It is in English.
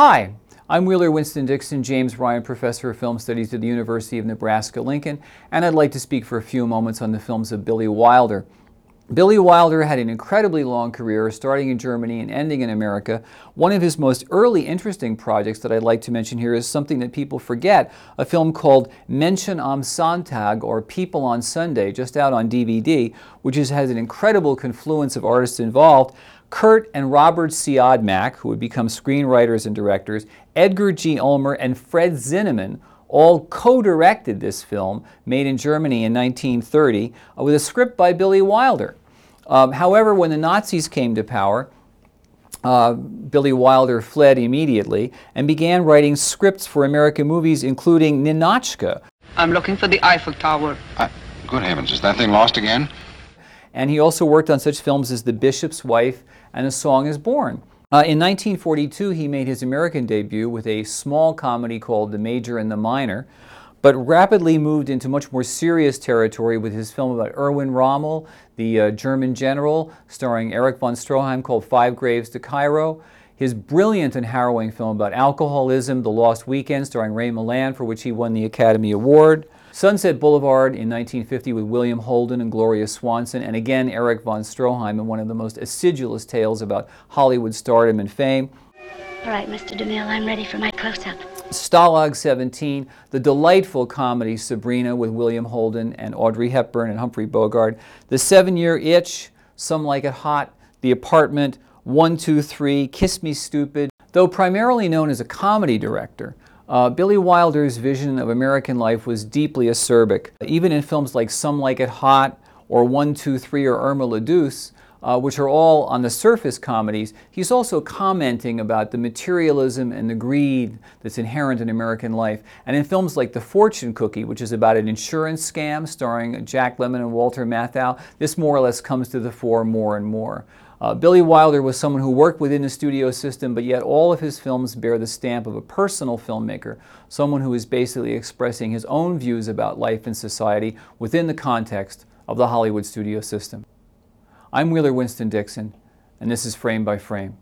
Hi, I'm Wheeler Winston Dixon, James Ryan Professor of Film Studies at the University of Nebraska-Lincoln, and I'd like to speak for a few moments on the films of Billy Wilder. Billy Wilder had an incredibly long career, starting in Germany and ending in America. One of his most early interesting projects that I'd like to mention here is something that people forget, a film called Menschen am Sonntag, or People on Sunday, just out on DVD, which is, has an incredible confluence of artists involved. Kurt and Robert Siodmak, who would become screenwriters and directors, Edgar G. Ulmer, and Fred Zinnemann, all co-directed this film, made in Germany in 1930, uh, with a script by Billy Wilder. Um, however, when the Nazis came to power, uh, Billy Wilder fled immediately and began writing scripts for American movies, including Ninotchka. I'm looking for the Eiffel Tower. Uh, good heavens, is that thing lost again? And he also worked on such films as The Bishop's Wife and A Song is Born. Uh, in 1942, he made his American debut with a small comedy called The Major and the Minor, but rapidly moved into much more serious territory with his film about Erwin Rommel, the uh, German general, starring Erich von Stroheim called Five Graves to Cairo. His brilliant and harrowing film about alcoholism, The Lost Weekend, starring Ray Milland, for which he won the Academy Award. Sunset Boulevard in 1950 with William Holden and Gloria Swanson, and again Erich von Stroheim in one of the most acidulous tales about Hollywood stardom and fame. All right, Mr. DeMille, I'm ready for my close-up. Stalag 17, the delightful comedy Sabrina with William Holden and Audrey Hepburn and Humphrey Bogart, The Seven-Year Itch, Some Like It Hot, The Apartment, One, Two, Three, Kiss Me Stupid. Though primarily known as a comedy director, uh, Billy Wilder's vision of American life was deeply acerbic. Even in films like Some Like It Hot or One, Two, Three or Irma la Douce, uh, which are all on the surface comedies, he's also commenting about the materialism and the greed that's inherent in American life. And in films like The Fortune Cookie, which is about an insurance scam starring Jack Lemmon and Walter Matthau, this more or less comes to the fore more and more. Uh, Billy Wilder was someone who worked within the studio system, but yet all of his films bear the stamp of a personal filmmaker, someone who is basically expressing his own views about life and society within the context of the Hollywood studio system. I'm Wheeler Winston Dixon, and this is Frame by Frame.